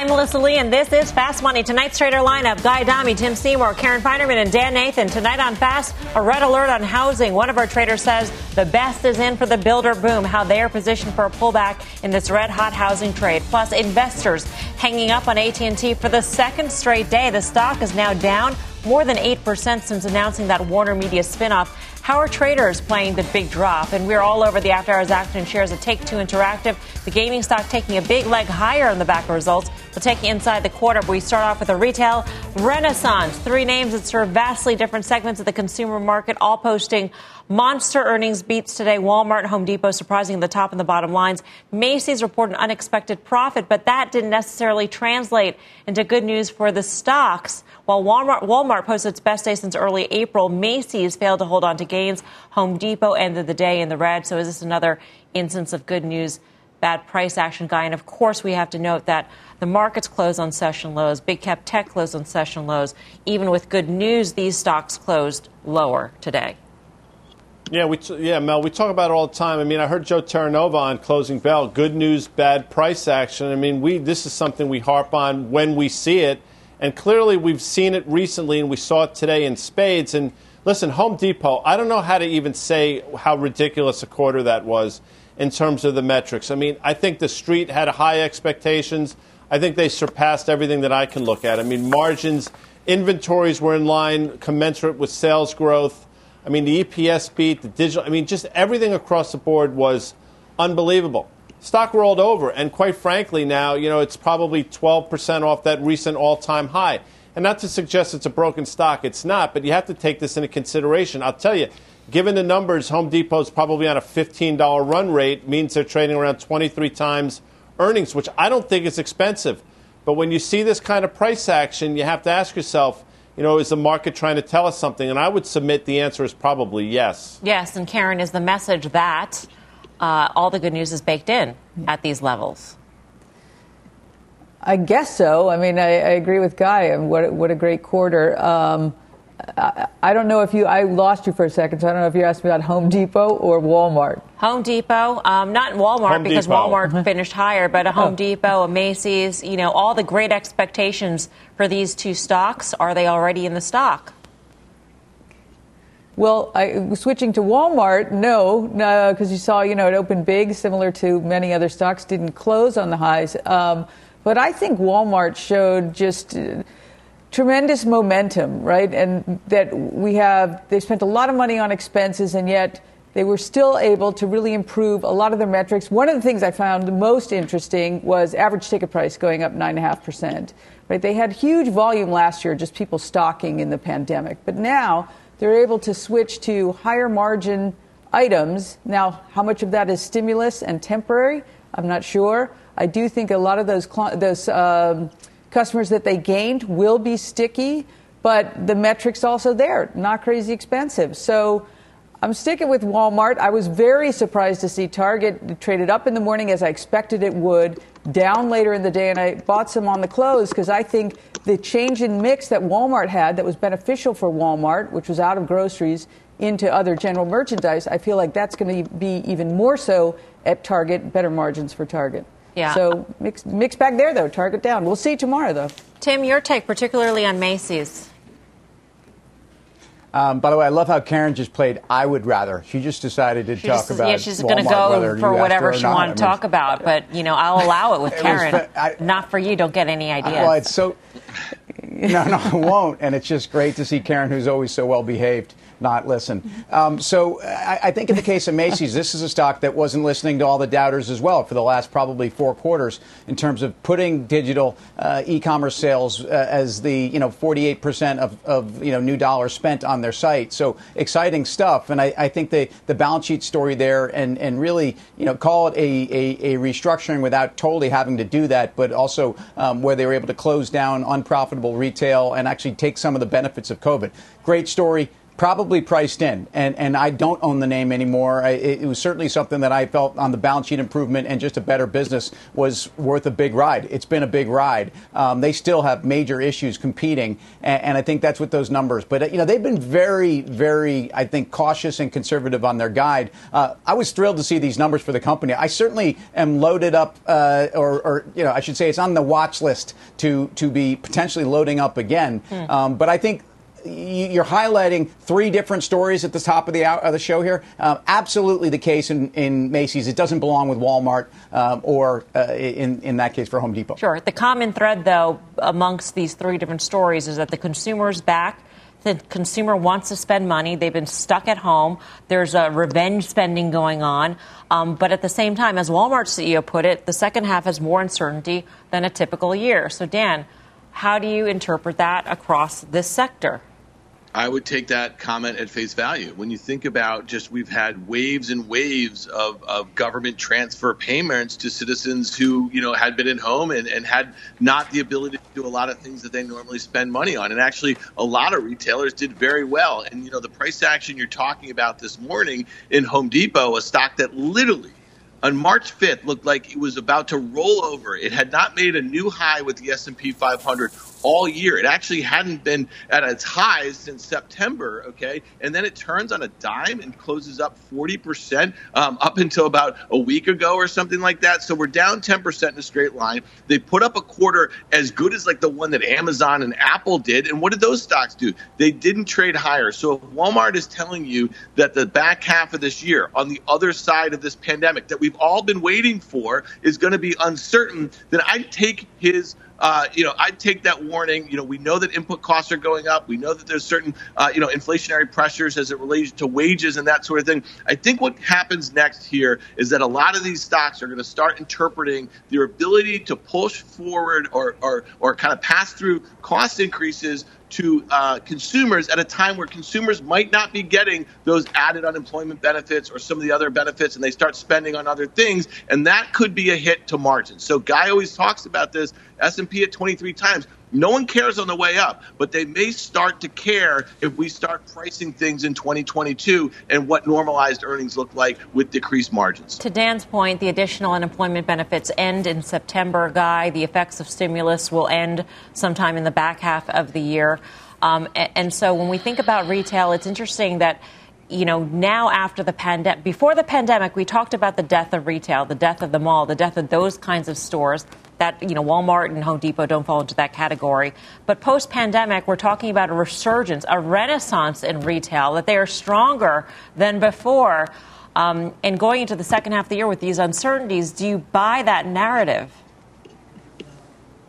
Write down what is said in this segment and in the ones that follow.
I'm Melissa Lee, and this is Fast Money. Tonight's trader lineup Guy Adami, Tim Seymour, Karen Finerman, and Dan Nathan. Tonight on Fast, a red alert on housing. One of our traders says the best is in for the builder boom, how they are positioned for a pullback in this red hot housing trade. Plus, investors hanging up on AT&T for the second straight day. The stock is now down more than 8% since announcing that Warner Media spinoff. How are traders playing the big drop? And we're all over the after hours action shares of Take Two Interactive. The gaming stock taking a big leg higher on the back of results. We'll take you inside the quarter, but we start off with a retail renaissance. Three names that serve vastly different segments of the consumer market, all posting monster earnings beats today. Walmart Home Depot surprising the top and the bottom lines. Macy's reported an unexpected profit, but that didn't necessarily translate into good news for the stocks. While Walmart, Walmart posted its best day since early April, Macy's failed to hold on to gains. Home Depot ended the day in the red. So is this another instance of good news, bad price action guy? And of course, we have to note that the markets closed on session lows. Big cap tech closed on session lows. Even with good news, these stocks closed lower today. Yeah, we yeah, Mel, we talk about it all the time. I mean, I heard Joe Terranova on Closing Bell. Good news, bad price action. I mean, we this is something we harp on when we see it. And clearly, we've seen it recently, and we saw it today in spades. And listen, Home Depot, I don't know how to even say how ridiculous a quarter that was in terms of the metrics. I mean, I think the street had high expectations. I think they surpassed everything that I can look at. I mean, margins, inventories were in line, commensurate with sales growth. I mean, the EPS beat, the digital, I mean, just everything across the board was unbelievable stock rolled over. And quite frankly, now, you know, it's probably 12% off that recent all time high. And not to suggest it's a broken stock, it's not, but you have to take this into consideration. I'll tell you, given the numbers, Home Depot's probably on a $15 run rate, means they're trading around 23 times earnings, which I don't think is expensive. But when you see this kind of price action, you have to ask yourself, you know, is the market trying to tell us something? And I would submit the answer is probably yes. Yes, and Karen, is the message that uh, all the good news is baked in at these levels. I guess so. I mean, I, I agree with Guy. And what what a great quarter. Um, I, I, don't know if you. I lost you for a second, so I don't know if you asked me about Home Depot or Walmart. Home Depot, um, not Walmart Home because Depot. Walmart finished higher, but a Home oh. Depot, a Macy's. You know, all the great expectations for these two stocks. Are they already in the stock? Well, I, switching to Walmart, no, because no, you saw, you know, it opened big, similar to many other stocks, didn't close on the highs. Um, but I think Walmart showed just uh, tremendous momentum, right? And that we have, they spent a lot of money on expenses, and yet they were still able to really improve a lot of their metrics. One of the things I found most interesting was average ticket price going up 9.5%. Right? They had huge volume last year, just people stocking in the pandemic. But now, they're able to switch to higher margin items. Now, how much of that is stimulus and temporary? I'm not sure. I do think a lot of those those um, customers that they gained will be sticky, but the metrics also there, not crazy expensive. So I'm sticking with Walmart. I was very surprised to see Target traded up in the morning as I expected it would, down later in the day, and I bought some on the close because I think the change in mix that Walmart had that was beneficial for Walmart, which was out of groceries into other general merchandise, I feel like that's going to be even more so at Target, better margins for Target. Yeah. So mix, mix back there, though. Target down. We'll see tomorrow, though. Tim, your take, particularly on Macy's. Um, by the way, I love how Karen just played I would rather. She just decided to she talk just, about Yeah, she's going to go for whatever she wanted to talk about. But, you know, I'll allow it with Karen. Was, I, not for you. Don't get any ideas. Well, it's so. no, no, I won't. And it's just great to see Karen, who's always so well behaved, not listen. Um, so I, I, think in the case of Macy's, this is a stock that wasn't listening to all the doubters as well for the last probably four quarters in terms of putting digital uh, e-commerce sales uh, as the you know 48% of, of you know new dollars spent on their site. So exciting stuff, and I, I think the the balance sheet story there, and and really you know call it a, a, a restructuring without totally having to do that, but also um, where they were able to close down unprofitable retail and actually take some of the benefits of COVID. Great story probably priced in, and, and I don't own the name anymore. I, it, was certainly something that I felt on the balance sheet improvement and just a better business was worth a big ride. It's been a big ride. Um, they still have major issues competing, and, and, I think that's with those numbers. But you know they've been very, very, I think, cautious and conservative on their guide. Uh, I was thrilled to see these numbers for the company. I certainly am loaded up, uh, or, or, you know, I should say it's on the watch list to to be potentially loading up again. Mm. Um, but I think you're highlighting three different stories at the top of the, of the show here. Um, absolutely the case in, in, Macy's. It doesn't belong with Walmart um, or, uh, in, in that case, for Home Depot. Sure. The common thread, though, amongst these three different stories is that the consumer's back. The consumer wants to spend money. They've been stuck at home. There's a revenge spending going on. Um, but at the same time, as Walmart's CEO put it, the second half has more uncertainty than a typical year. So, Dan, how do you interpret that across this sector? I would take that comment at face value. When you think about just we've had waves and waves of, of government transfer payments to citizens who, you know, had been at home and, and had not the ability to do a lot of things that they normally spend money on. And actually, a lot of retailers did very well. And, you know, the price action you're talking about this morning in Home Depot, a stock that literally on March 5th looked like it was about to roll over. It had not made a new high with the S&P 500 all year. It actually hadn't been at its highs since September, okay? And then it turns on a dime and closes up 40% um, up until about a week ago or something like that. So we're down 10% in a straight line. They put up a quarter as good as like the one that Amazon and Apple did. And what did those stocks do? They didn't trade higher. So if Walmart is telling you that the back half of this year, on the other side of this pandemic that we've all been waiting for, is going to be uncertain, then I'd take his uh, you know, I'd take that warning. You know, we know that input costs are going up. We know that there's certain, uh, you know, inflationary pressures as it relates to wages and that sort of thing. I think what happens next here is that a lot of these stocks are going to start interpreting their ability to push forward or, or, or kind of pass through cost increases to uh, consumers at a time where consumers might not be getting those added unemployment benefits or some of the other benefits and they start spending on other things and that could be a hit to margins. So guy always talks about this s&p at 23 times no one cares on the way up, but they may start to care if we start pricing things in 2022 and what normalized earnings look like with decreased margins. To Dan's point, the additional unemployment benefits end in September, Guy. The effects of stimulus will end sometime in the back half of the year. Um, and, and so when we think about retail, it's interesting that you know, now after the pandemic, before the pandemic, we talked about the death of retail, the death of the mall, the death of those kinds of stores. That, you know, Walmart and Home Depot don't fall into that category. But post pandemic, we're talking about a resurgence, a renaissance in retail, that they are stronger than before. Um, and going into the second half of the year with these uncertainties, do you buy that narrative?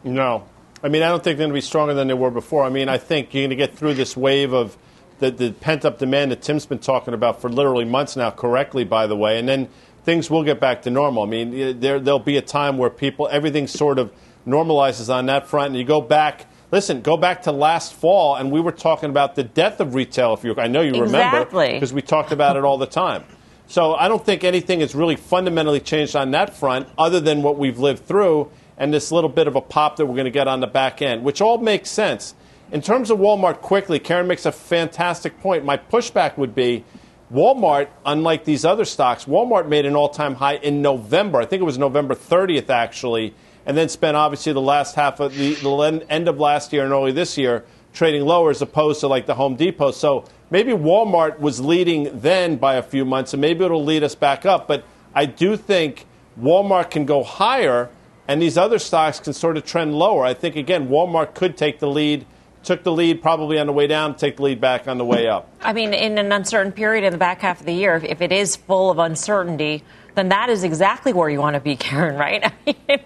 No. I mean, I don't think they're going to be stronger than they were before. I mean, I think you're going to get through this wave of the, the pent up demand that Tim's been talking about for literally months now, correctly, by the way. And then things will get back to normal. I mean, there, there'll be a time where people, everything sort of normalizes on that front. And you go back, listen, go back to last fall, and we were talking about the death of retail. If you, I know you exactly. remember, because we talked about it all the time. So I don't think anything has really fundamentally changed on that front, other than what we've lived through and this little bit of a pop that we're going to get on the back end, which all makes sense. In terms of Walmart, quickly, Karen makes a fantastic point. My pushback would be Walmart, unlike these other stocks, Walmart made an all time high in November. I think it was November 30th, actually, and then spent obviously the last half of the, the end of last year and early this year trading lower as opposed to like the Home Depot. So maybe Walmart was leading then by a few months, and maybe it'll lead us back up. But I do think Walmart can go higher, and these other stocks can sort of trend lower. I think, again, Walmart could take the lead took the lead probably on the way down, take the lead back on the way up. I mean, in an uncertain period in the back half of the year, if it is full of uncertainty, then that is exactly where you want to be, Karen, right? I mean,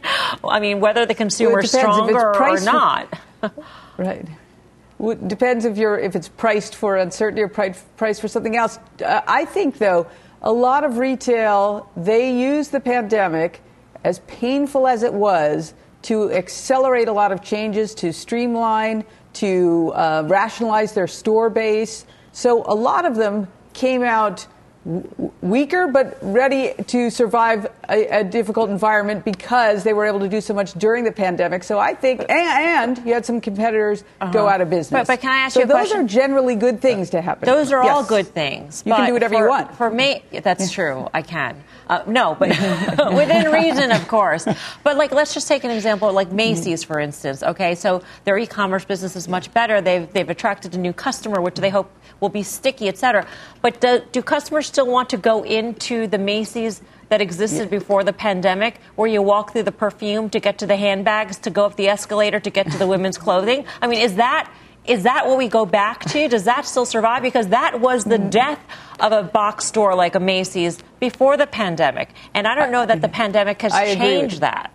I mean whether the consumer is stronger or not. right. depends if you're if it's priced for uncertainty or priced for something else. Uh, I think though a lot of retail they use the pandemic, as painful as it was, to accelerate a lot of changes, to streamline, to uh, rationalize their store base. So a lot of them came out weaker but ready to survive a, a, difficult environment because they were able to do so much during the pandemic. So I think, and, and you had some competitors uh-huh. go out of business. But, but, can I ask so you a those question? are generally good things to happen. Those are yes. all good things. You can do whatever for, you want. For me, that's true. I can. Uh, no, but within reason, of course. But like, let's just take an example, like Macy's, for instance. Okay, so their e-commerce business is much better. They've they've attracted a new customer, which they hope will be sticky, et cetera. But do, do customers still want to go into the Macy's that existed before the pandemic, where you walk through the perfume to get to the handbags, to go up the escalator to get to the women's clothing? I mean, is that is that what we go back to? Does that still survive? Because that was the mm. death of a box store like a Macy's before the pandemic. And I don't know that the pandemic has changed that.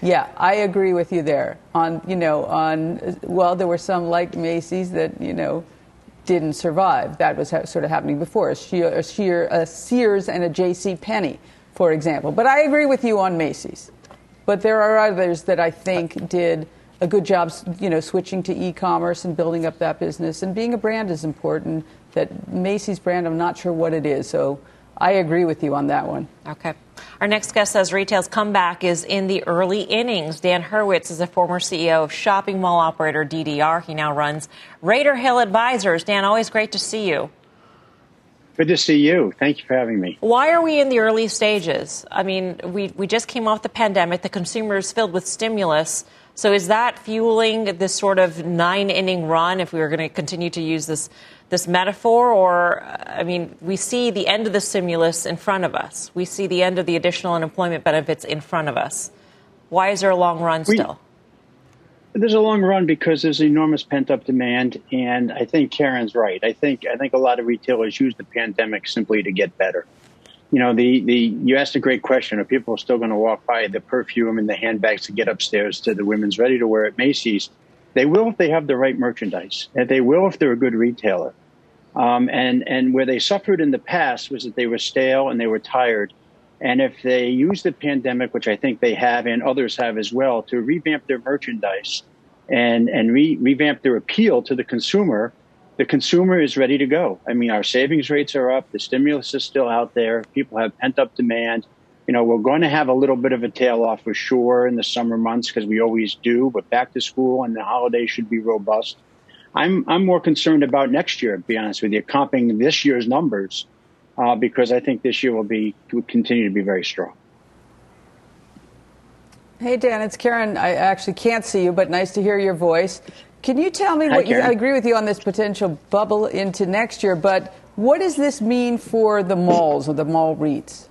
Yeah, I agree with you there. On you know, on well, there were some like Macy's that you know didn't survive. That was ha- sort of happening before. A, a, a Sears and a J.C. Penney, for example. But I agree with you on Macy's. But there are others that I think did a good job, you know, switching to e-commerce and building up that business. And being a brand is important. That Macy's brand, I'm not sure what it is. So I agree with you on that one. Okay. Our next guest says retail's comeback is in the early innings. Dan Hurwitz is a former CEO of shopping mall operator DDR. He now runs Raider Hill Advisors. Dan, always great to see you. Good to see you. Thank you for having me. Why are we in the early stages? I mean, we, we just came off the pandemic. The consumer is filled with stimulus. So is that fueling this sort of nine inning run if we were going to continue to use this this metaphor or uh, I mean we see the end of the stimulus in front of us. We see the end of the additional unemployment benefits in front of us. Why is there a long run we, still? There's a long run because there's enormous pent up demand and I think Karen's right. I think I think a lot of retailers use the pandemic simply to get better you know, the, the you asked a great question. Are people still going to walk by the perfume and the handbags to get upstairs to the women's ready to wear at Macy's? They will if they have the right merchandise, and they will if they're a good retailer. Um, and and where they suffered in the past was that they were stale and they were tired. And if they use the pandemic, which I think they have and others have as well, to revamp their merchandise and and re- revamp their appeal to the consumer, the consumer is ready to go. I mean, our savings rates are up. The stimulus is still out there. People have pent up demand. You know, we're going to have a little bit of a tail off for sure in the summer months because we always do, but back to school and the holidays should be robust. I'm, I'm more concerned about next year, to be honest with you, comping this year's numbers, uh, because I think this year will be, will continue to be very strong. Hey, Dan, it's Karen. I actually can't see you, but nice to hear your voice. Can you tell me Hi, what you, I agree with you on this potential bubble into next year, but what does this mean for the malls or the mall REITs?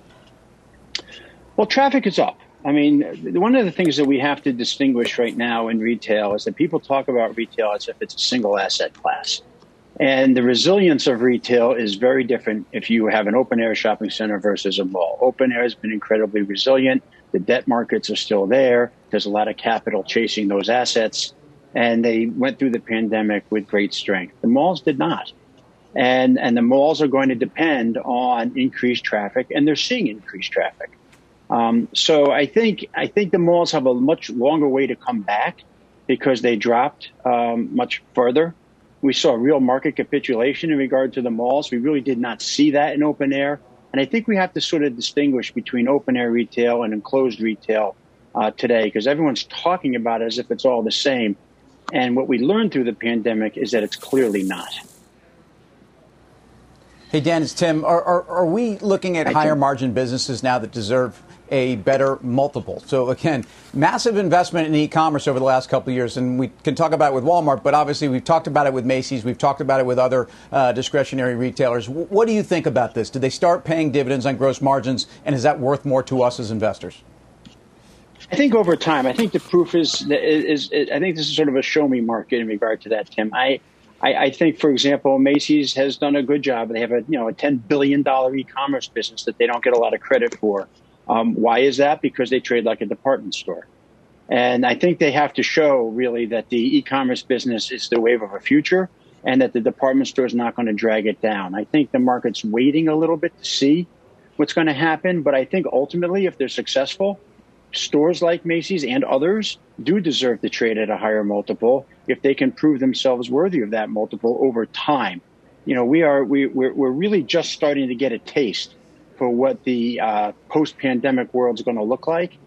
Well, traffic is up. I mean, one of the things that we have to distinguish right now in retail is that people talk about retail as if it's a single asset class. And the resilience of retail is very different if you have an open air shopping center versus a mall. Open air has been incredibly resilient. The debt markets are still there. There's a lot of capital chasing those assets and they went through the pandemic with great strength. The malls did not. And, and the malls are going to depend on increased traffic, and they're seeing increased traffic. Um, so I think I think the malls have a much longer way to come back because they dropped um, much further. We saw real market capitulation in regard to the malls. We really did not see that in open air, and I think we have to sort of distinguish between open air retail and enclosed retail uh, today because everyone's talking about it as if it's all the same. And what we learned through the pandemic is that it's clearly not. Hey, Dan, it's Tim. Are, are, are we looking at higher margin businesses now that deserve a better multiple? So, again, massive investment in e commerce over the last couple of years, and we can talk about it with Walmart, but obviously we've talked about it with Macy's, we've talked about it with other uh, discretionary retailers. W- what do you think about this? Did they start paying dividends on gross margins, and is that worth more to us as investors? I think over time, I think the proof is, is, is I think this is sort of a show me market in regard to that, Tim. I, I, I, think, for example, Macy's has done a good job. They have a you know a ten billion dollar e-commerce business that they don't get a lot of credit for. Um, why is that? Because they trade like a department store, And I think they have to show really that the e-commerce business is the wave of a future and that the department store is not going to drag it down. I think the market's waiting a little bit to see what's going to happen, but I think ultimately if they're successful, stores like Macy's and others do deserve to trade at a higher multiple if they can prove themselves worthy of that multiple over time. You know, we are we we're, we're really just starting to get a taste for what the uh, post-pandemic world is going to look like.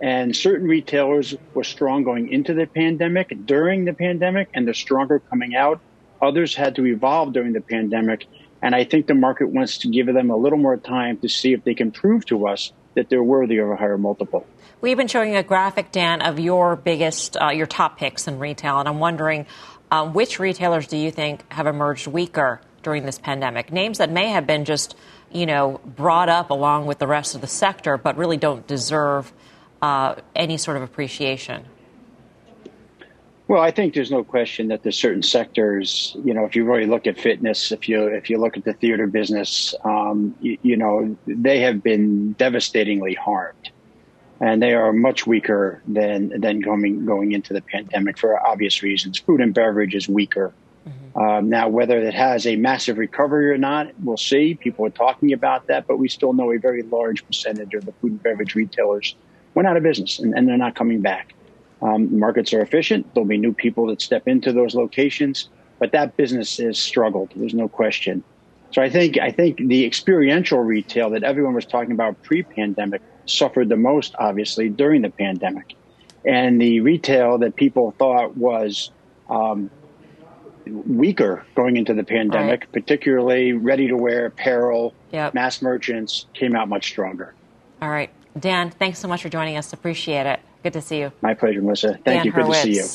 And certain retailers were strong going into the pandemic, during the pandemic, and they're stronger coming out. Others had to evolve during the pandemic. And I think the market wants to give them a little more time to see if they can prove to us that they're worthy of a higher multiple. We've been showing a graphic, Dan, of your biggest, uh, your top picks in retail, and I'm wondering uh, which retailers do you think have emerged weaker during this pandemic? Names that may have been just, you know, brought up along with the rest of the sector, but really don't deserve uh, any sort of appreciation. Well, I think there's no question that there's certain sectors. You know, if you really look at fitness, if you if you look at the theater business, um, you, you know, they have been devastatingly harmed and they are much weaker than than going going into the pandemic for obvious reasons. Food and beverage is weaker. Mm-hmm. Um, now, whether it has a massive recovery or not, we'll see. People are talking about that, but we still know a very large percentage of the food and beverage retailers went out of business and, and they're not coming back. Um, markets are efficient. There'll be new people that step into those locations, but that business has struggled. There's no question. So I think I think the experiential retail that everyone was talking about pre-pandemic suffered the most, obviously, during the pandemic. And the retail that people thought was um, weaker going into the pandemic, right. particularly ready to wear apparel, yep. mass merchants, came out much stronger. All right. Dan, thanks so much for joining us. Appreciate it. Good to see you. My pleasure, Melissa. Thank Dan you. Good Hurwitz. to see you.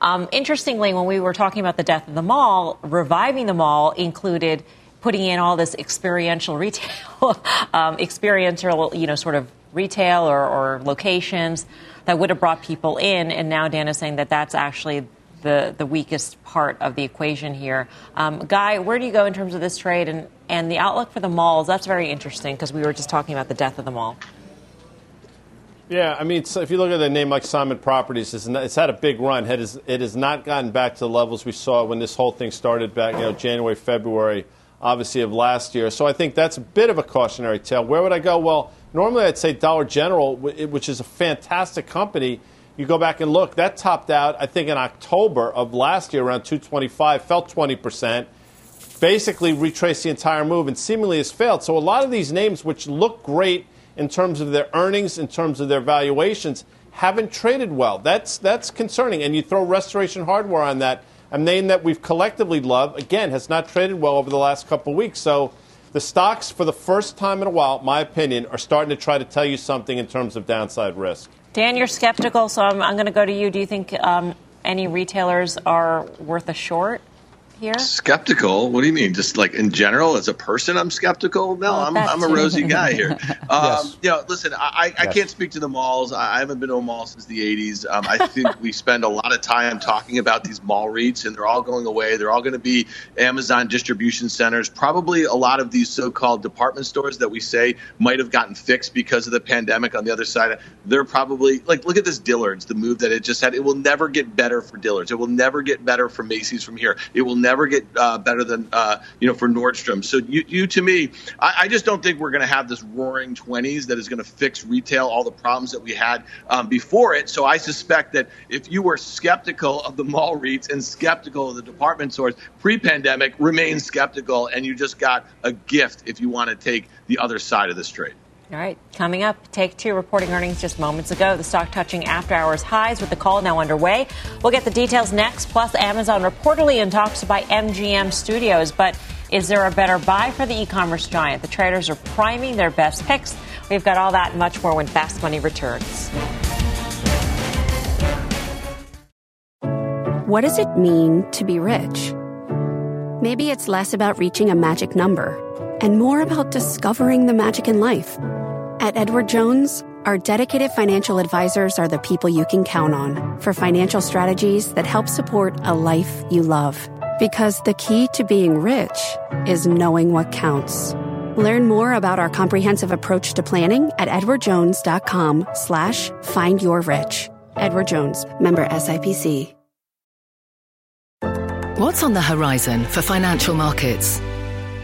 Um, interestingly, when we were talking about the death of the mall, reviving the mall included putting in all this experiential retail, um, experiential, you know, sort of retail or, or, locations that would have brought people in. And now Dan is saying that that's actually the, the weakest part of the equation here. Um, Guy, where do you go in terms of this trade and, and the outlook for the malls? That's very interesting because we were just talking about the death of the mall. Yeah, I mean, if you look at a name like Simon Properties, it's, not, it's had a big run. It has not gotten back to the levels we saw when this whole thing started back, you know, January, February obviously, of last year. So I think that's a bit of a cautionary tale. Where would I go? Well, normally I'd say Dollar General, which is a fantastic company. You go back and look, that topped out, I think, in October of last year around 225, fell 20%, basically retraced the entire move and seemingly has failed. So a lot of these names, which look great in terms of their earnings, in terms of their valuations, haven't traded well. That's, that's concerning. And you throw Restoration Hardware on that a name that we've collectively loved, again, has not traded well over the last couple weeks. So the stocks, for the first time in a while, my opinion, are starting to try to tell you something in terms of downside risk. Dan, you're skeptical, so I'm, I'm going to go to you. Do you think um, any retailers are worth a short? Here? Skeptical? What do you mean? Just like in general, as a person, I'm skeptical. No, I'm, I'm a rosy guy here. Um, yes. You know, listen, I, I yes. can't speak to the malls. I haven't been to a mall since the 80s. Um, I think we spend a lot of time talking about these mall REITs, and they're all going away. They're all going to be Amazon distribution centers. Probably a lot of these so-called department stores that we say might have gotten fixed because of the pandemic. On the other side, they're probably like, look at this Dillard's, the move that it just had. It will never get better for Dillard's. It will never get better for Macy's from here. It will never get uh, better than uh, you know for Nordstrom. So you, you to me, I, I just don't think we're going to have this roaring 20s that is going to fix retail all the problems that we had um, before it. So I suspect that if you were skeptical of the mall REITs and skeptical of the department stores pre-pandemic, remain skeptical, and you just got a gift if you want to take the other side of this trade. All right, coming up, Take Two reporting earnings just moments ago. The stock touching after hours highs with the call now underway. We'll get the details next. Plus, Amazon reportedly in talks to buy MGM Studios. But is there a better buy for the e commerce giant? The traders are priming their best picks. We've got all that and much more when Fast Money returns. What does it mean to be rich? Maybe it's less about reaching a magic number and more about discovering the magic in life. At Edward Jones, our dedicated financial advisors are the people you can count on for financial strategies that help support a life you love. Because the key to being rich is knowing what counts. Learn more about our comprehensive approach to planning at edwardjones.com slash find your rich. Edward Jones, member SIPC. What's on the horizon for financial markets?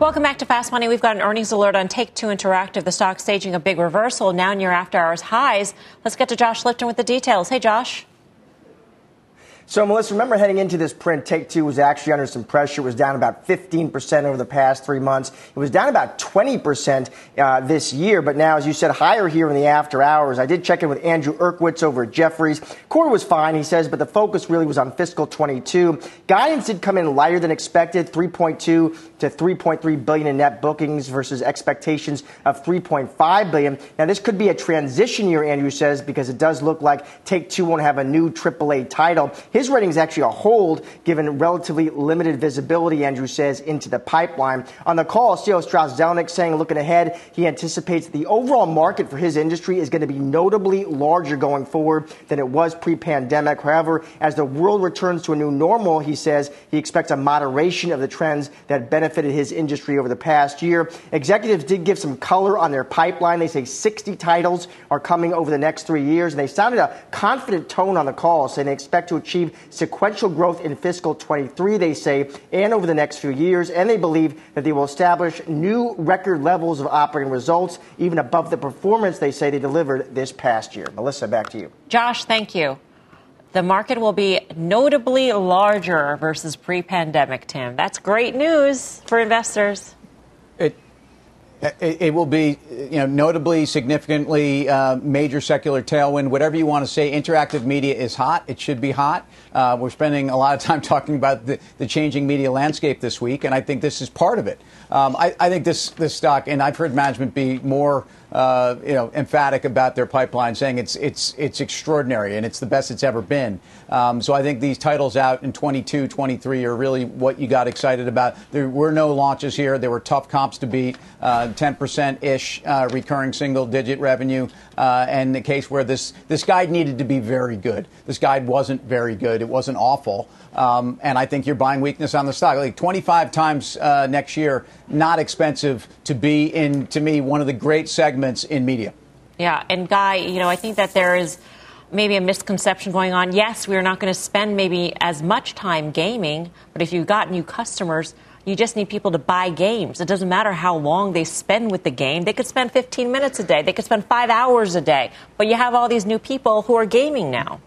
Welcome back to Fast Money. We've got an earnings alert on Take Two Interactive. The stock staging a big reversal now near after hours highs. Let's get to Josh Lipton with the details. Hey, Josh. So, Melissa, remember heading into this print, Take Two was actually under some pressure. It was down about 15% over the past three months. It was down about 20% uh, this year, but now, as you said, higher here in the after hours. I did check in with Andrew Uerkwitz over at Jefferies. Quarter was fine, he says, but the focus really was on fiscal 22. Guidance did come in lighter than expected, 3.2 to 3.3 billion in net bookings versus expectations of 3.5 billion. Now, this could be a transition year, Andrew says, because it does look like Take Two won't have a new AAA title. His rating is actually a hold, given relatively limited visibility, Andrew says, into the pipeline. On the call, CEO Strauss Zelnick saying, looking ahead, he anticipates the overall market for his industry is going to be notably larger going forward than it was pre-pandemic. However, as the world returns to a new normal, he says he expects a moderation of the trends that benefited his industry over the past year. Executives did give some color on their pipeline. They say 60 titles are coming over the next three years, and they sounded a confident tone on the call, saying they expect to achieve sequential growth in fiscal 23, they say, and over the next few years. And they believe that they will establish new record levels of operating results, even above the performance they say they delivered this past year. Melissa, back to you. Josh, thank you. The market will be notably larger versus pre pandemic, Tim. That's great news for investors. It, it, will be, you know, notably, significantly uh, major secular tailwind. Whatever you want to say, interactive media is hot. It should be hot. Uh, we're spending a lot of time talking about the, the, changing media landscape this week, and I think this is part of it. Um, I, I, think this this stock, and I've heard management be more uh, you know, emphatic about their pipeline, saying it's it's it's extraordinary and it's the best it's ever been. Um, so I think these titles out in 22, 23 are really what you got excited about. There were no launches here. There were tough comps to beat, uh, 10% ish uh, recurring single digit revenue, uh, and the case where this this guide needed to be very good. This guide wasn't very good. It wasn't awful. Um, and I think you're buying weakness on the stock. Like 25 times uh, next year, not expensive to be in, to me, one of the great segments in media. Yeah, and Guy, you know, I think that there is maybe a misconception going on. Yes, we're not going to spend maybe as much time gaming, but if you've got new customers, you just need people to buy games. It doesn't matter how long they spend with the game. They could spend 15 minutes a day, they could spend five hours a day, but you have all these new people who are gaming now.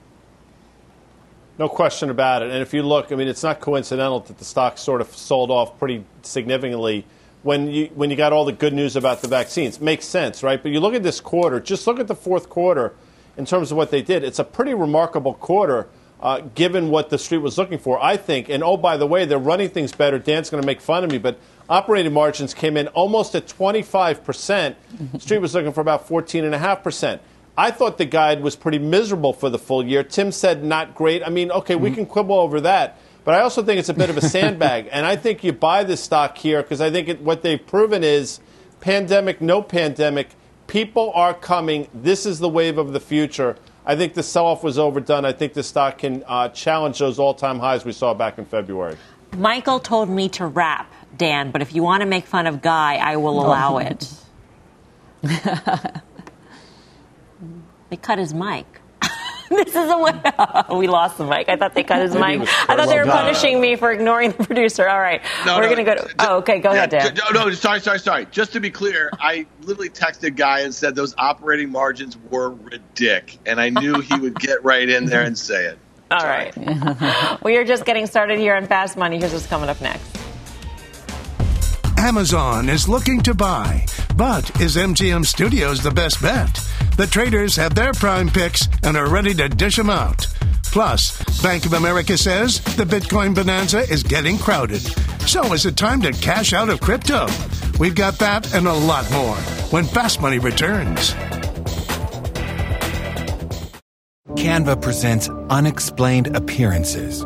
No question about it. And if you look, I mean, it's not coincidental that the stock sort of sold off pretty significantly when you when you got all the good news about the vaccines. Makes sense, right? But you look at this quarter. Just look at the fourth quarter in terms of what they did. It's a pretty remarkable quarter. Uh, given what the street was looking for, I think. And oh, by the way, they're running things better. Dan's going to make fun of me, but operating margins came in almost at 25%. street was looking for about 14.5%. I thought the guide was pretty miserable for the full year. Tim said not great. I mean, okay, we mm-hmm. can quibble over that. But I also think it's a bit of a sandbag. and I think you buy this stock here because I think it, what they've proven is pandemic, no pandemic, people are coming. This is the wave of the future. I think the sell off was overdone. I think the stock can uh, challenge those all time highs we saw back in February. Michael told me to wrap, Dan, but if you want to make fun of Guy, I will allow it. They cut his mic. this is a way. we lost the mic. I thought they cut his mic. I thought they were punishing me for ignoring the producer. All right, no, we're no, going to go to. Oh, okay, go yeah, ahead, Dan. No, oh, no, sorry, sorry, sorry. Just to be clear, I literally texted a Guy and said those operating margins were ridiculous, and I knew he would get right in there and say it. All sorry. right. we are just getting started here on Fast Money. Here's what's coming up next. Amazon is looking to buy, but is MGM Studios the best bet? The traders have their prime picks and are ready to dish them out. Plus, Bank of America says the Bitcoin bonanza is getting crowded. So is it time to cash out of crypto? We've got that and a lot more when Fast Money returns. Canva presents Unexplained Appearances.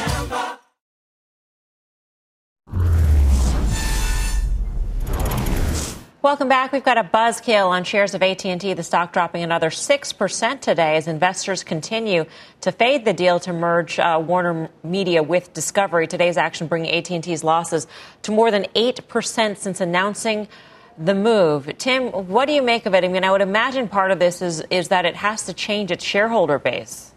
Welcome back. We've got a buzzkill on shares of AT&T, the stock dropping another 6% today as investors continue to fade the deal to merge uh, Warner Media with Discovery. Today's action bringing AT&T's losses to more than 8% since announcing the move. Tim, what do you make of it? I mean, I would imagine part of this is, is that it has to change its shareholder base.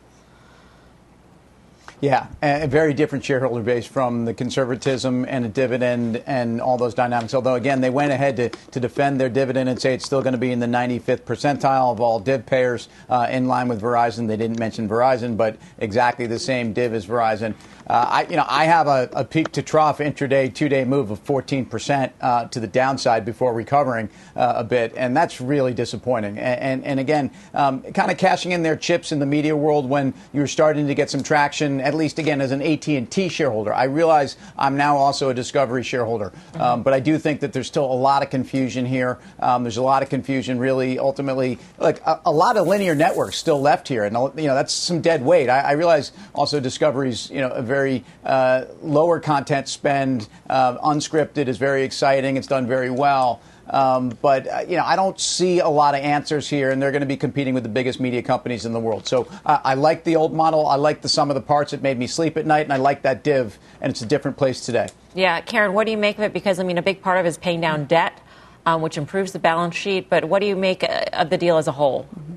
Yeah, a very different shareholder base from the conservatism and a dividend and all those dynamics. Although, again, they went ahead to, to defend their dividend and say it's still going to be in the 95th percentile of all div payers uh, in line with Verizon. They didn't mention Verizon, but exactly the same div as Verizon. Uh, I, you know, I have a, a, peak to trough intraday, two-day move of 14% uh, to the downside before recovering uh, a bit, and that's really disappointing. And, and, and again, um, kind of cashing in their chips in the media world when you're starting to get some traction, at least again as an AT&T shareholder. I realize I'm now also a Discovery shareholder, um, but I do think that there's still a lot of confusion here. Um, there's a lot of confusion, really. Ultimately, like a, a, lot of linear networks still left here, and you know that's some dead weight. I, I realize also Discovery's you know very uh, lower content spend. Uh, unscripted is very exciting. It's done very well. Um, but uh, you know, I don't see a lot of answers here, and they're going to be competing with the biggest media companies in the world. So uh, I like the old model. I like the sum of the parts. It made me sleep at night, and I like that div. And it's a different place today. Yeah, Karen, what do you make of it? Because I mean, a big part of it is paying down debt, um, which improves the balance sheet. But what do you make uh, of the deal as a whole? Mm-hmm.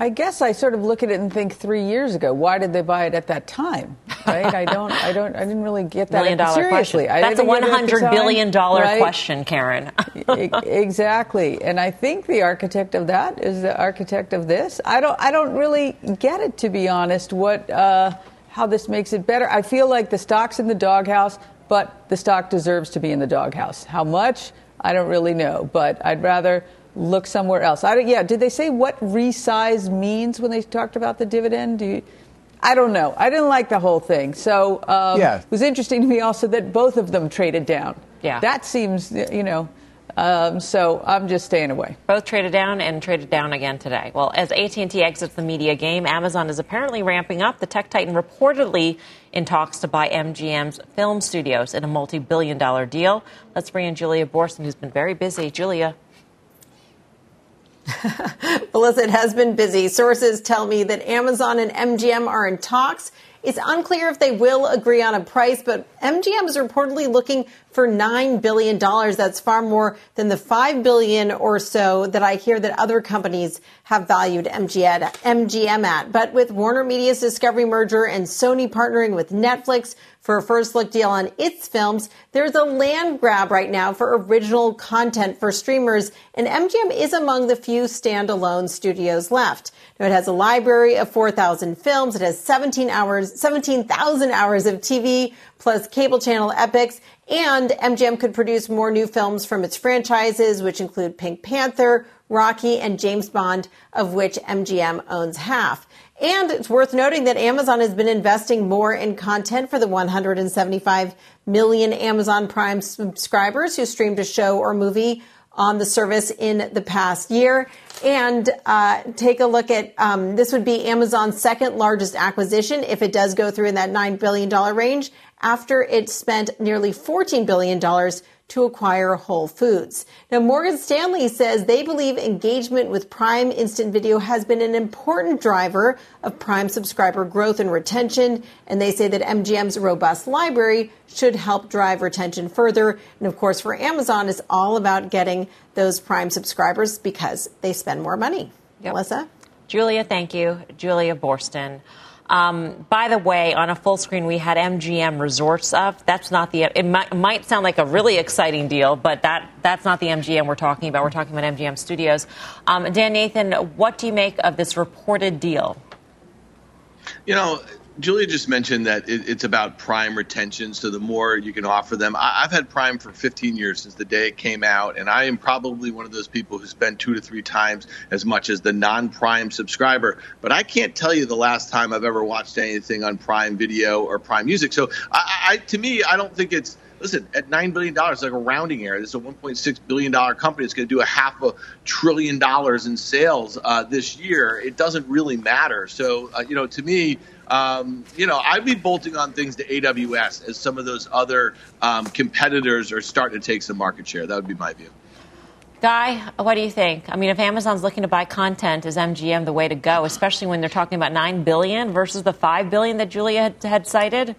I guess I sort of look at it and think three years ago, why did they buy it at that time? Right? I don't, I don't, I didn't really get that Million dollar seriously. Question. That's a one hundred billion dollar right? question, Karen. exactly, and I think the architect of that is the architect of this. I don't, I don't really get it to be honest. What, uh, how this makes it better? I feel like the stock's in the doghouse, but the stock deserves to be in the doghouse. How much? I don't really know, but I'd rather look somewhere else. I don't, yeah, did they say what resize means when they talked about the dividend? Do you, I don't know. I didn't like the whole thing. So um, yeah. it was interesting to me also that both of them traded down. Yeah. That seems, you know, um, so I'm just staying away. Both traded down and traded down again today. Well, as AT&T exits the media game, Amazon is apparently ramping up. The tech titan reportedly in talks to buy MGM's film studios in a multi-billion dollar deal. Let's bring in Julia Boorstin, who's been very busy. Julia. Melissa, it has been busy. Sources tell me that Amazon and MGM are in talks. It's unclear if they will agree on a price, but MGM is reportedly looking for $9 billion. That's far more than the 5 billion or so that I hear that other companies have valued MGM at. But with Warner Media's Discovery merger and Sony partnering with Netflix, for a first look deal on its films. There's a land grab right now for original content for streamers, and MGM is among the few standalone studios left. Now, it has a library of 4,000 films. It has 17 hours, 17,000 hours of TV plus cable channel Epix. And MGM could produce more new films from its franchises, which include Pink Panther, Rocky, and James Bond, of which MGM owns half. And it's worth noting that Amazon has been investing more in content for the 175 million Amazon Prime subscribers who streamed a show or movie on the service in the past year. And uh, take a look at um, this would be Amazon's second largest acquisition if it does go through in that $9 billion range after it spent nearly $14 billion to acquire Whole Foods. Now, Morgan Stanley says they believe engagement with Prime Instant Video has been an important driver of Prime subscriber growth and retention, and they say that MGM's robust library should help drive retention further. And of course, for Amazon, it's all about getting those Prime subscribers because they spend more money. Yep. Melissa? Julia, thank you. Julia Boorstin. Um, by the way, on a full screen, we had MGM Resorts up. That's not the. It might, might, sound like a really exciting deal, but that that's not the MGM we're talking about. We're talking about MGM Studios. Um, Dan Nathan, what do you make of this reported deal? You know, Julia just mentioned that it, it's about Prime retention. So the more you can offer them, I, have had Prime for 15 years since the day it came out, and I am probably one of those people who spend two to three times as much as the non-Prime subscriber. But I can't tell you the last time I've ever watched anything on Prime Video or Prime Music. So I, I to me, I don't think it's listen, at $9 billion, it's like a rounding error. This is a $1.6 billion company. It's going to do a half a trillion dollars in sales uh, this year. It doesn't really matter. So, uh, you know, to me, um, you know, I'd be bolting on things to AWS as some of those other um, competitors are starting to take some market share. That would be my view. Guy, what do you think? I mean, if Amazon's looking to buy content, is MGM the way to go, especially when they're talking about nine billion versus the five billion that Julia had, had cited?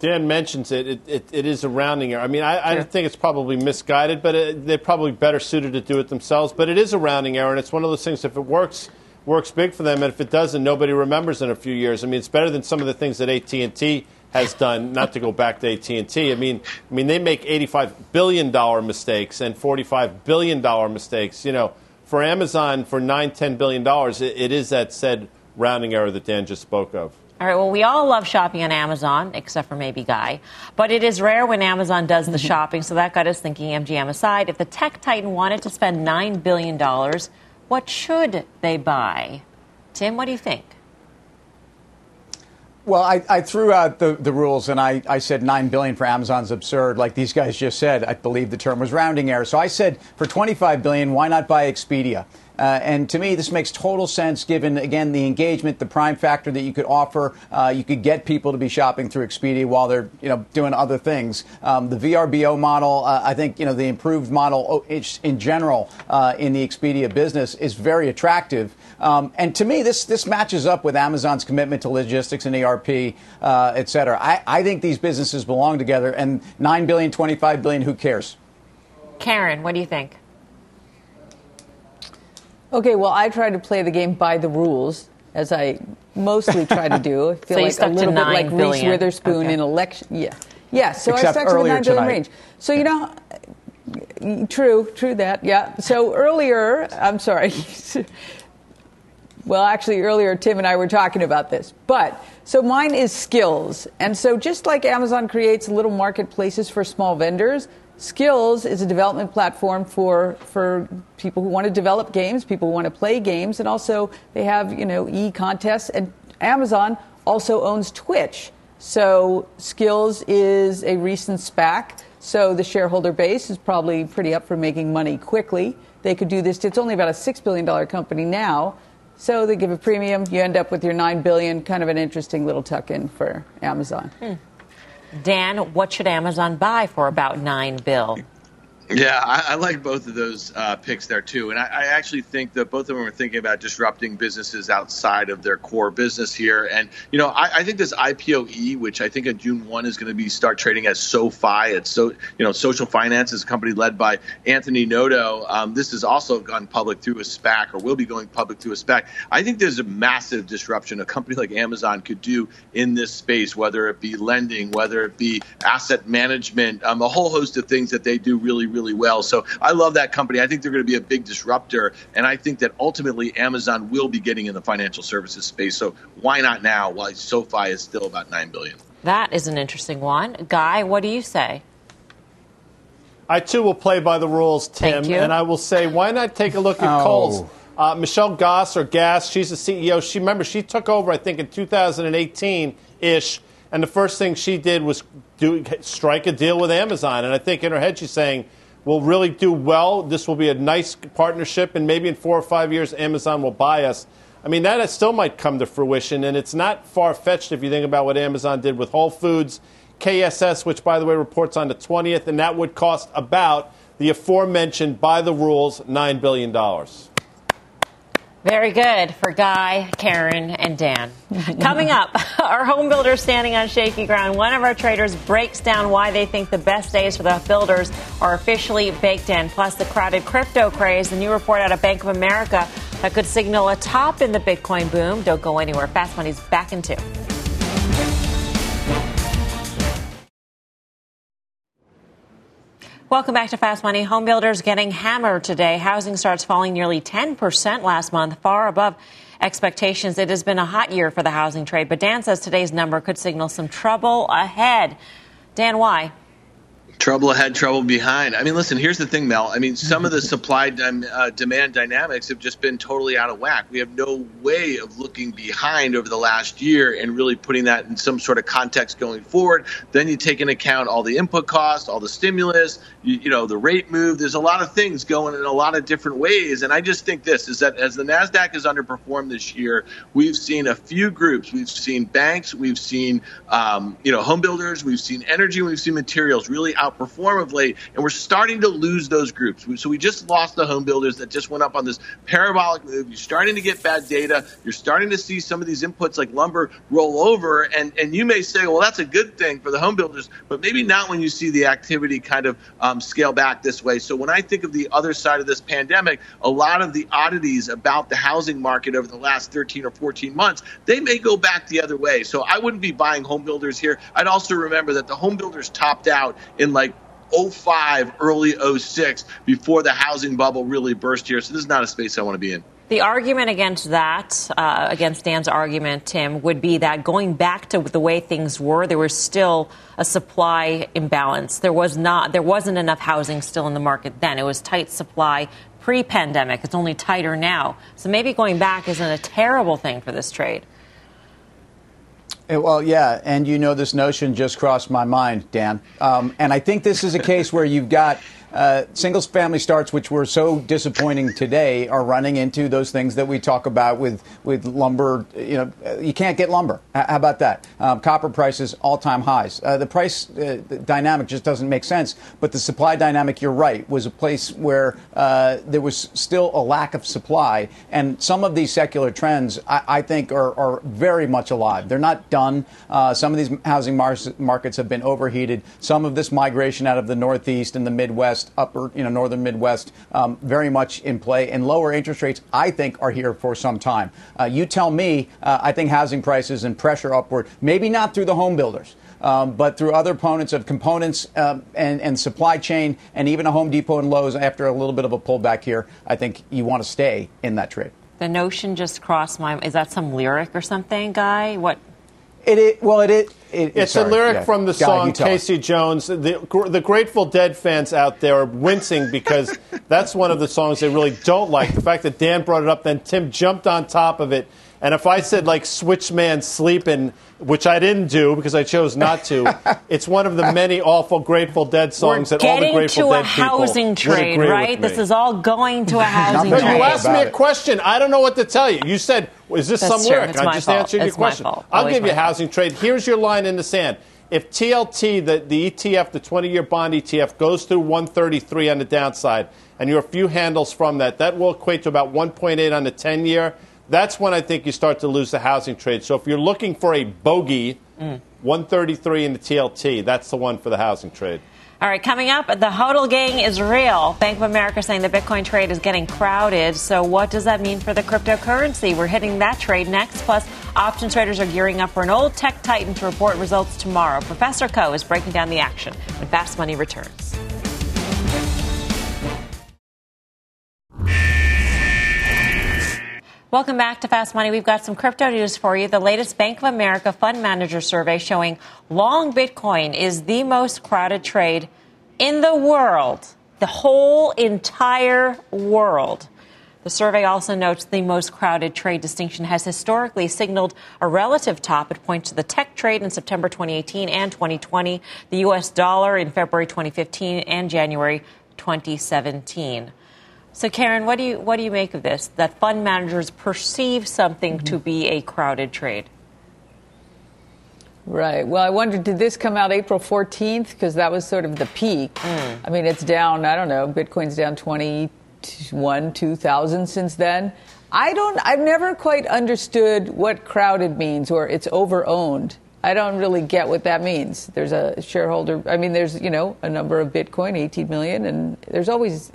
Dan mentions it. It, it, it is a rounding error. I mean, I, I think it's probably misguided, but it, they're probably better suited to do it themselves. But it is a rounding error, and it's one of those things. If it works, works big for them, and if it doesn't, nobody remembers in a few years. I mean, it's better than some of the things that AT and T has done. Not to go back to AT and T. I mean, I mean, they make eighty-five billion dollar mistakes and forty-five billion dollar mistakes. You know, for Amazon, for nine, ten billion dollars, it, it is that said rounding error that Dan just spoke of. All right, well, we all love shopping on Amazon, except for maybe Guy. But it is rare when Amazon does the shopping, so that got us thinking, MGM aside, if the tech titan wanted to spend $9 billion, what should they buy? Tim, what do you think? Well, I, I, threw out the, the rules and I, I said nine billion for Amazon's absurd. Like these guys just said, I believe the term was rounding error. So I said for 25 billion, why not buy Expedia? Uh, and to me, this makes total sense given, again, the engagement, the prime factor that you could offer. Uh, you could get people to be shopping through Expedia while they're, you know, doing other things. Um, the VRBO model, uh, I think, you know, the improved model oh, in general uh, in the Expedia business is very attractive. Um, and to me, this, this matches up with Amazon's commitment to logistics and ERP, uh, et cetera. I, I think these businesses belong together, and 9 billion, 25 billion, who cares? Karen, what do you think? Okay, well, I try to play the game by the rules, as I mostly try to do. I feel so like a little bit like billion. Reese Witherspoon okay. in election. Yeah, yeah. So Except I stuck to the nine billion tonight. range. So you know, true, true that. Yeah. So earlier, I'm sorry. well, actually, earlier Tim and I were talking about this, but. So mine is Skillz. And so just like Amazon creates little marketplaces for small vendors, Skillz is a development platform for for people who want to develop games, people who want to play games, and also they have you know e contests. And Amazon also owns Twitch, so Skillz is a recent SPAC. So the shareholder base is probably pretty up for making money quickly. They could do this. It's only about a six billion dollar company now. So they give a premium. You end up with your 9 billion, Kind of an interesting little tuck in for Amazon. Hmm. Dan, what should Amazon buy for about nine bill? Yeah, I, I, like both of those uh, picks there too, and I, I, actually think that both of them are thinking about disrupting businesses outside of their core business here. And you know, I, I think this IPOE, which I think on June one is going to be start trading as SoFi. It's so you know, Social Finance is a company led by Anthony Noto. Um, this has also gone public through a SPAC, or will be going public through a SPAC. I think there's a massive disruption a company like Amazon could do in this space, whether it be lending, whether it be asset management, um, a whole host of things that they do really, really really well. So I love that company. I think they're going to be a big disruptor, and I think that ultimately Amazon will be getting in the financial services space. So why not now? While SoFi is still about nine billion. That is an interesting one, Guy. What do you say? I too will play by the rules, Tim, and I will say, why not take a look at oh. Kohl's? Uh, Michelle Goss or Gass, she's the CEO. She remember she took over, I think, in 2018 ish, and the first thing she did was do strike a deal with Amazon. And I think in her head she's saying, will really do well. This will be a nice partnership, and maybe in four or five years, Amazon will buy us. I mean, that still might come to fruition, and it's not far fetched if you think about what Amazon did with Whole Foods, KSS, which, by the way, reports on the 20th, and that would cost about the aforementioned, by the rules, $9 billion. Very good for Guy, Karen, and Dan. Coming up, our home builders standing on shaky ground. One of our traders breaks down why they think the best days for the builders are officially baked in, plus the crowded crypto craze. The new report out of Bank of America that could signal a top in the Bitcoin boom. Don't go anywhere. Fast Money's back in two. Welcome back to Fast Money. Home builders getting hammered today. Housing starts falling nearly 10% last month, far above expectations. It has been a hot year for the housing trade, but Dan says today's number could signal some trouble ahead. Dan, why? Trouble ahead, trouble behind. I mean, listen, here's the thing, Mel. I mean, some of the supply uh, demand dynamics have just been totally out of whack. We have no way of looking behind over the last year and really putting that in some sort of context going forward. Then you take into account all the input costs, all the stimulus, you, you know, the rate move. There's a lot of things going in a lot of different ways. And I just think this is that as the NASDAQ has underperformed this year, we've seen a few groups. We've seen banks, we've seen, um, you know, home builders, we've seen energy, we've seen materials really out outperform of late, and we're starting to lose those groups. So we just lost the home builders that just went up on this parabolic move. You're starting to get bad data. You're starting to see some of these inputs like lumber roll over, and, and you may say, well, that's a good thing for the home builders, but maybe not when you see the activity kind of um, scale back this way. So when I think of the other side of this pandemic, a lot of the oddities about the housing market over the last 13 or 14 months, they may go back the other way. So I wouldn't be buying home builders here. I'd also remember that the home builders topped out in like 05, early 06, before the housing bubble really burst here. So this is not a space I want to be in. The argument against that, uh, against Dan's argument, Tim, would be that going back to the way things were, there was still a supply imbalance. There was not, there wasn't enough housing still in the market then. It was tight supply pre-pandemic. It's only tighter now. So maybe going back isn't a terrible thing for this trade. Eh, well, yeah, and you know this notion just crossed my mind, Dan. Um, and I think this is a case where you've got uh, singles family starts, which were so disappointing today, are running into those things that we talk about with, with lumber. You know, uh, you can't get lumber. How about that? Um, copper prices all time highs. Uh, the price uh, dynamic just doesn't make sense. But the supply dynamic, you're right, was a place where uh, there was still a lack of supply. And some of these secular trends, I, I think, are, are, very much alive. They're not done. Uh, some of these housing mar- markets have been overheated. Some of this migration out of the Northeast and the Midwest Midwest, upper, you know, northern Midwest, um, very much in play. And lower interest rates, I think, are here for some time. Uh, you tell me, uh, I think housing prices and pressure upward, maybe not through the home builders. Um, but through other opponents of components um, and, and, supply chain, and even a Home Depot and Lowe's after a little bit of a pullback here, I think you want to stay in that trade. The notion just crossed my. Is that some lyric or something, guy? What? It, it well, it, it it, it's sorry, a lyric yeah. from the song Casey Jones. The, the Grateful Dead fans out there are wincing because that's one of the songs they really don't like. The fact that Dan brought it up, then Tim jumped on top of it. And if I said like Switch Switchman Sleeping, which I didn't do because I chose not to, it's one of the many awful Grateful Dead songs We're that all the Grateful Dead people Getting to a housing trade, right? This is all going to a housing no, trade. You asked me a question. I don't know what to tell you. You said, "Is this That's some true. lyric?" It's I just fault. answered it's your question. I'll give you a fault. housing trade. Here's your line in the sand. If TLT, the, the ETF, the 20 year bond ETF, goes through 133 on the downside, and you're a few handles from that, that will equate to about 1.8 on the 10 year. That's when I think you start to lose the housing trade. So if you're looking for a bogey, mm. 133 in the TLT, that's the one for the housing trade. All right, coming up, the HODL gang is real. Bank of America saying the Bitcoin trade is getting crowded. So, what does that mean for the cryptocurrency? We're hitting that trade next. Plus, option traders are gearing up for an old tech titan to report results tomorrow. Professor Khouw is breaking down the action when Fast Money returns. Welcome back to Fast Money. We've got some crypto news for you. The latest Bank of America fund manager survey showing long Bitcoin is the most crowded trade in the world, the whole entire world. The survey also notes the most crowded trade distinction has historically signaled a relative top. It points to the tech trade in September 2018 and 2020, the U.S. dollar in February 2015 and January 2017. So, Karen, what do you what do you make of this? That fund managers perceive something mm-hmm. to be a crowded trade. Right. Well, I wondered, did this come out April 14th? Because that was sort of the peak. Mm. I mean, it's down. I don't know. Bitcoin's down 21, 2,000 since then. I don't. I've never quite understood what crowded means, or it's over owned. I don't really get what that means. There's a shareholder. I mean, there's you know a number of Bitcoin, 18 million, and there's always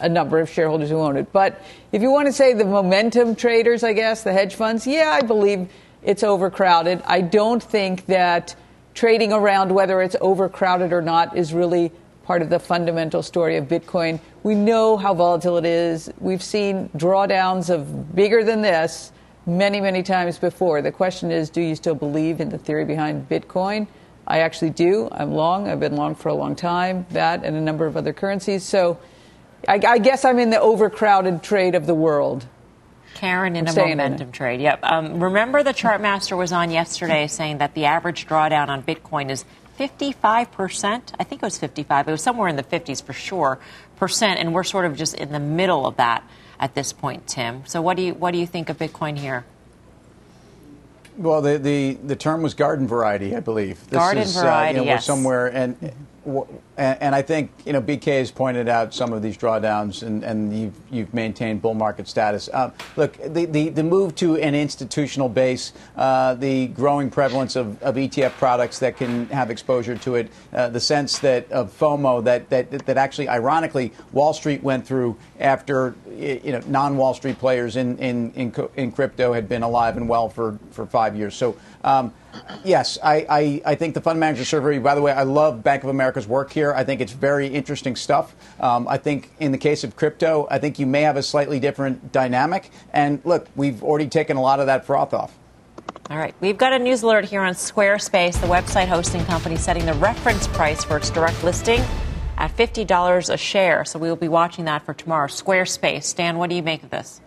a number of shareholders who own it. But if you want to say the momentum traders, I guess, the hedge funds, yeah, I believe it's overcrowded. I don't think that trading around whether it's overcrowded or not is really part of the fundamental story of Bitcoin. We know how volatile it is. We've seen drawdowns of bigger than this many, many times before. The question is do you still believe in the theory behind Bitcoin? I actually do. I'm long. I've been long for a long time, that and a number of other currencies. So I, I guess I'm in the overcrowded trade of the world. Karen in I'm a staying in momentum trade. Yep. Um, remember, the chart master was on yesterday saying that the average drawdown on Bitcoin is 55 percent. I think it was 55. It was somewhere in the 50s for sure percent, and we're sort of just in the middle of that at this point, Tim. So, what do you what do you think of Bitcoin here? Well, the, the, the term was garden variety, I believe. This Garden is, variety, uh, you know, yes. We're somewhere, and, w- and and I think you know BK has pointed out some of these drawdowns, and, and you've you've maintained bull market status. Um, look, the, the the move to an institutional base, uh, the growing prevalence of, of ETF products that can have exposure to it, uh, the sense that of FOMO that, that that actually, ironically, Wall Street went through after you know non-Wall Street players in in in, in crypto had been alive and well for for five years. So. Um, Yes, I, I, I think the fund manager survey, by the way, I love Bank of America's work here. I think it's very interesting stuff. Um, I think in the case of crypto, I think you may have a slightly different dynamic. And look, we've already taken a lot of that froth off. All right, we've got a news alert here on Squarespace, the website hosting company setting the reference price for its direct listing at $50 a share. So we will be watching that for tomorrow. Squarespace. Dan, what do you make of this?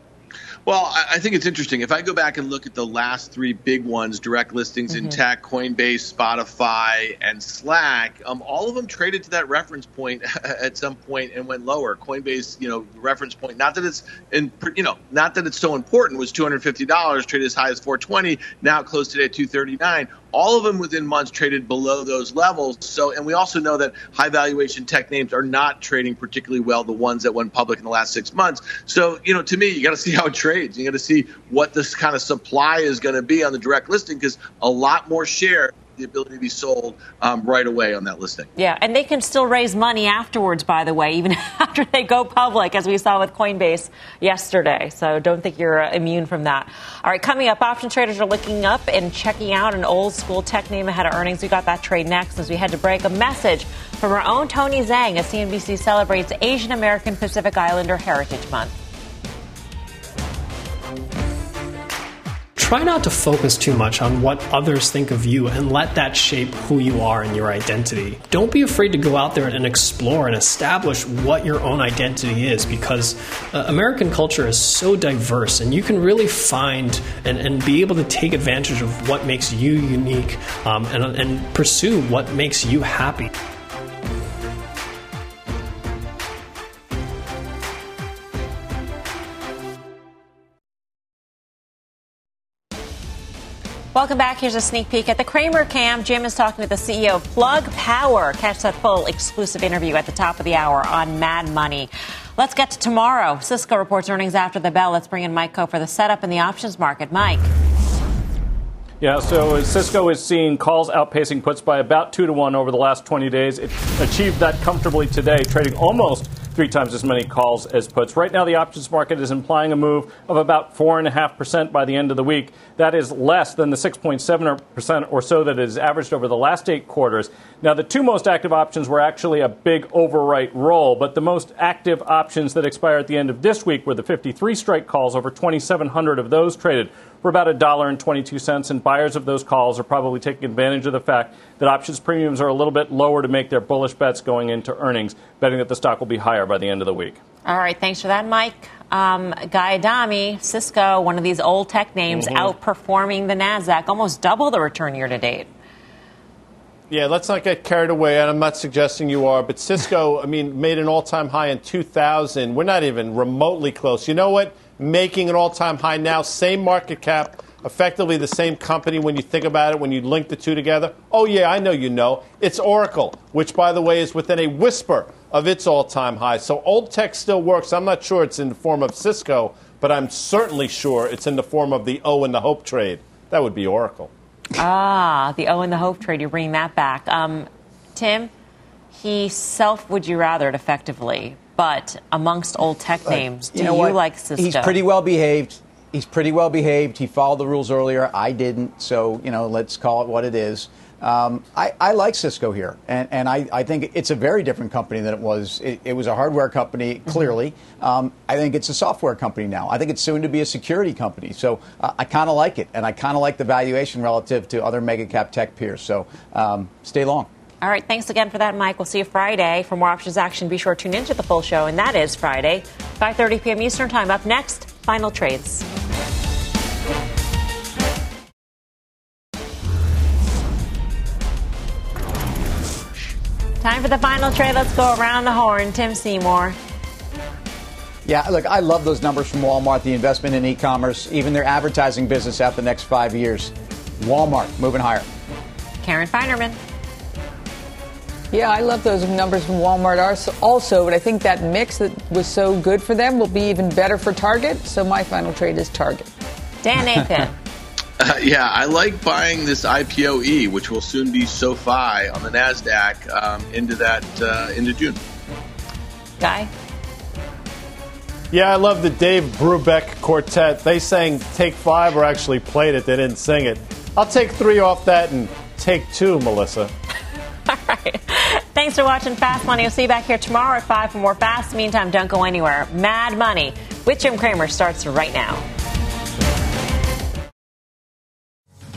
Well, I think it's interesting. If I go back and look at the last three big ones, direct listings in Mhm. tech, Coinbase, Spotify, and Slack, um, all of them traded to that reference point at some point and went lower. Coinbase, you know, reference point, not that it's in, you know, not that it's so important, was $250, traded as high as 420, now it closed today at 239. All of them within months traded below those levels. So, and we also know that high valuation tech names are not trading particularly well. The ones that went public in the last six months. So, you know, to me, you got to see how it trades. You got to see what this kind of supply is going to be on the direct listing because a lot more share, the ability to be sold um, right away on that listing. Yeah, and they can still raise money afterwards, by the way, even after they go public, as we saw with Coinbase yesterday. So don't think you're uh, immune from that. All right, coming up, option traders are looking up and checking out an old school tech name ahead of earnings. We got that trade next as we head to break. A message from our own Tony Zhang as CNBC celebrates Asian American Pacific Islander Heritage Month. Try not to focus too much on what others think of you and let that shape who you are and your identity. Don't be afraid to go out there and explore and establish what your own identity is because uh, American culture is so diverse and you can really find and, and be able to take advantage of what makes you unique um, and, and pursue what makes you happy. Welcome back. Here's a sneak peek at the Cramer Cam. Jim is talking with the CEO of Plug Power. Catch that full exclusive interview at the top of the hour on Mad Money. Let's get to tomorrow. Cisco reports earnings after the bell. Let's bring in Mike Khouw for the setup in the options market. Mike. Yeah, so Cisco is seeing calls outpacing puts by about two to one over the last 20 days. It achieved that comfortably today, trading almost three times as many calls as puts. Right now, the options market is implying a move of about 4.5% by the end of the week. That is less than the 6.7% or so that has averaged over the last eight quarters. Now, the two most active options were actually a big overwrite roll, but the most active options that expire at the end of this week were the 53 strike calls. Over 2,700 of those traded for about a dollar and 22 cents, and buyers of those calls are probably taking advantage of the fact that options premiums are a little bit lower to make their bullish bets going into earnings, betting that the stock will be higher by the end of the week. All right, thanks for that, Mike. Um, Guy Adami, Cisco, one of these old tech names, Mhm. outperforming the NASDAQ, almost double the return year to date. Yeah, let's not get carried away, and I'm not suggesting you are, but Cisco, I mean, made an all-time high in 2000. We're not even remotely close. You know what? Making an all-time high now, same market cap, effectively the same company when you think about it, when you link the two together. Oh, yeah, I know you know. It's Oracle, which, by the way, is within a whisper of its all-time high. So old tech still works. I'm not sure it's in the form of Cisco, but I'm certainly sure it's in the form of the O and the Hope trade. That would be Oracle. ah, the O and the Hope trade, you're bringing that back. Um, Tim, he self would you rather it effectively, but amongst old tech names, do you know you what? like Cisco? He's pretty well behaved. He's pretty well behaved. He followed the rules earlier. I didn't, so you know, let's call it what it is. Um, I, I, like Cisco here, and, and I, I, think it's a very different company than it was. It, it was a hardware company, mm-hmm. clearly. Um, I think it's a software company now. I think it's soon to be a security company. So uh, I kind of like it, and I kind of like the valuation relative to other mega cap tech peers. So um, stay long. All right, thanks again for that, Mike. We'll see you Friday. For more options action, be sure to tune into the full show, and that is Friday, 5.30 p.m. Eastern Time. Up next, final trades. Time for the final trade. Let's go around the horn. Tim Seymour. Yeah, look, I love those numbers from Walmart, the investment in e commerce, even their advertising business out the next five years. Walmart moving higher. Karen Finerman. Yeah, I love those numbers from Walmart also, but I think that mix that was so good for them will be even better for Target. So my final trade is Target. Dan Nathan. Uh, yeah, I like buying this IPOE, which will soon be SoFi on the Nasdaq, um, into that uh, into June. Guy. Yeah, I love the Dave Brubeck quartet. They sang "Take Five or actually played it. They didn't sing it. I'll take three off that and take two, Melissa. All right. Thanks for watching Fast Money. We'll see you back here tomorrow at 5 for more Fast. Meantime, don't go anywhere. Mad Money with Jim Cramer starts right now.